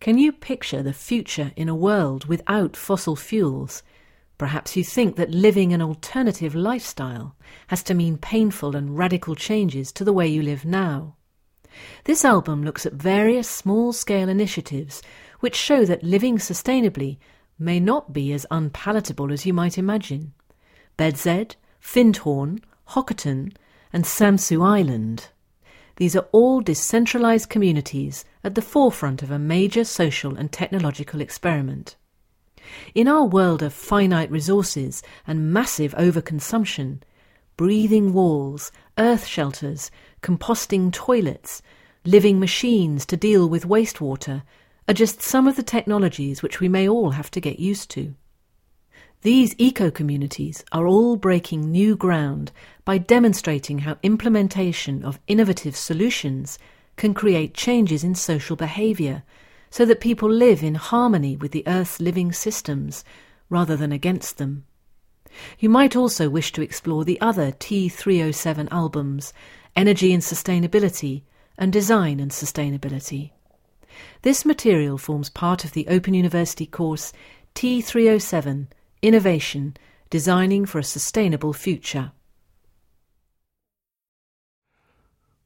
Can you picture the future in a world without fossil fuels? Perhaps you think that living an alternative lifestyle has to mean painful and radical changes to the way you live now. This album looks at various small scale initiatives which show that living sustainably may not be as unpalatable as you might imagine. Bedzed, Findhorn, Hockerton, and Samsø Island. These are all decentralized communities at the forefront of a major social and technological experiment. In our world of finite resources and massive overconsumption, breathing walls, earth shelters, composting toilets, living machines to deal with wastewater are just some of the technologies which we may all have to get used to. These eco communities are all breaking new ground by demonstrating how implementation of innovative solutions can create changes in social behaviour so that people live in harmony with the Earth's living systems rather than against them. You might also wish to explore the other T307 albums, Energy and Sustainability and Design and Sustainability. This material forms part of the Open University course T307 Innovation Designing for a Sustainable Future.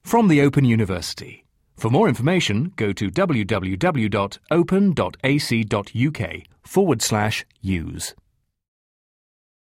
From the Open University. For more information, go to www.open.ac.uk forward slash use.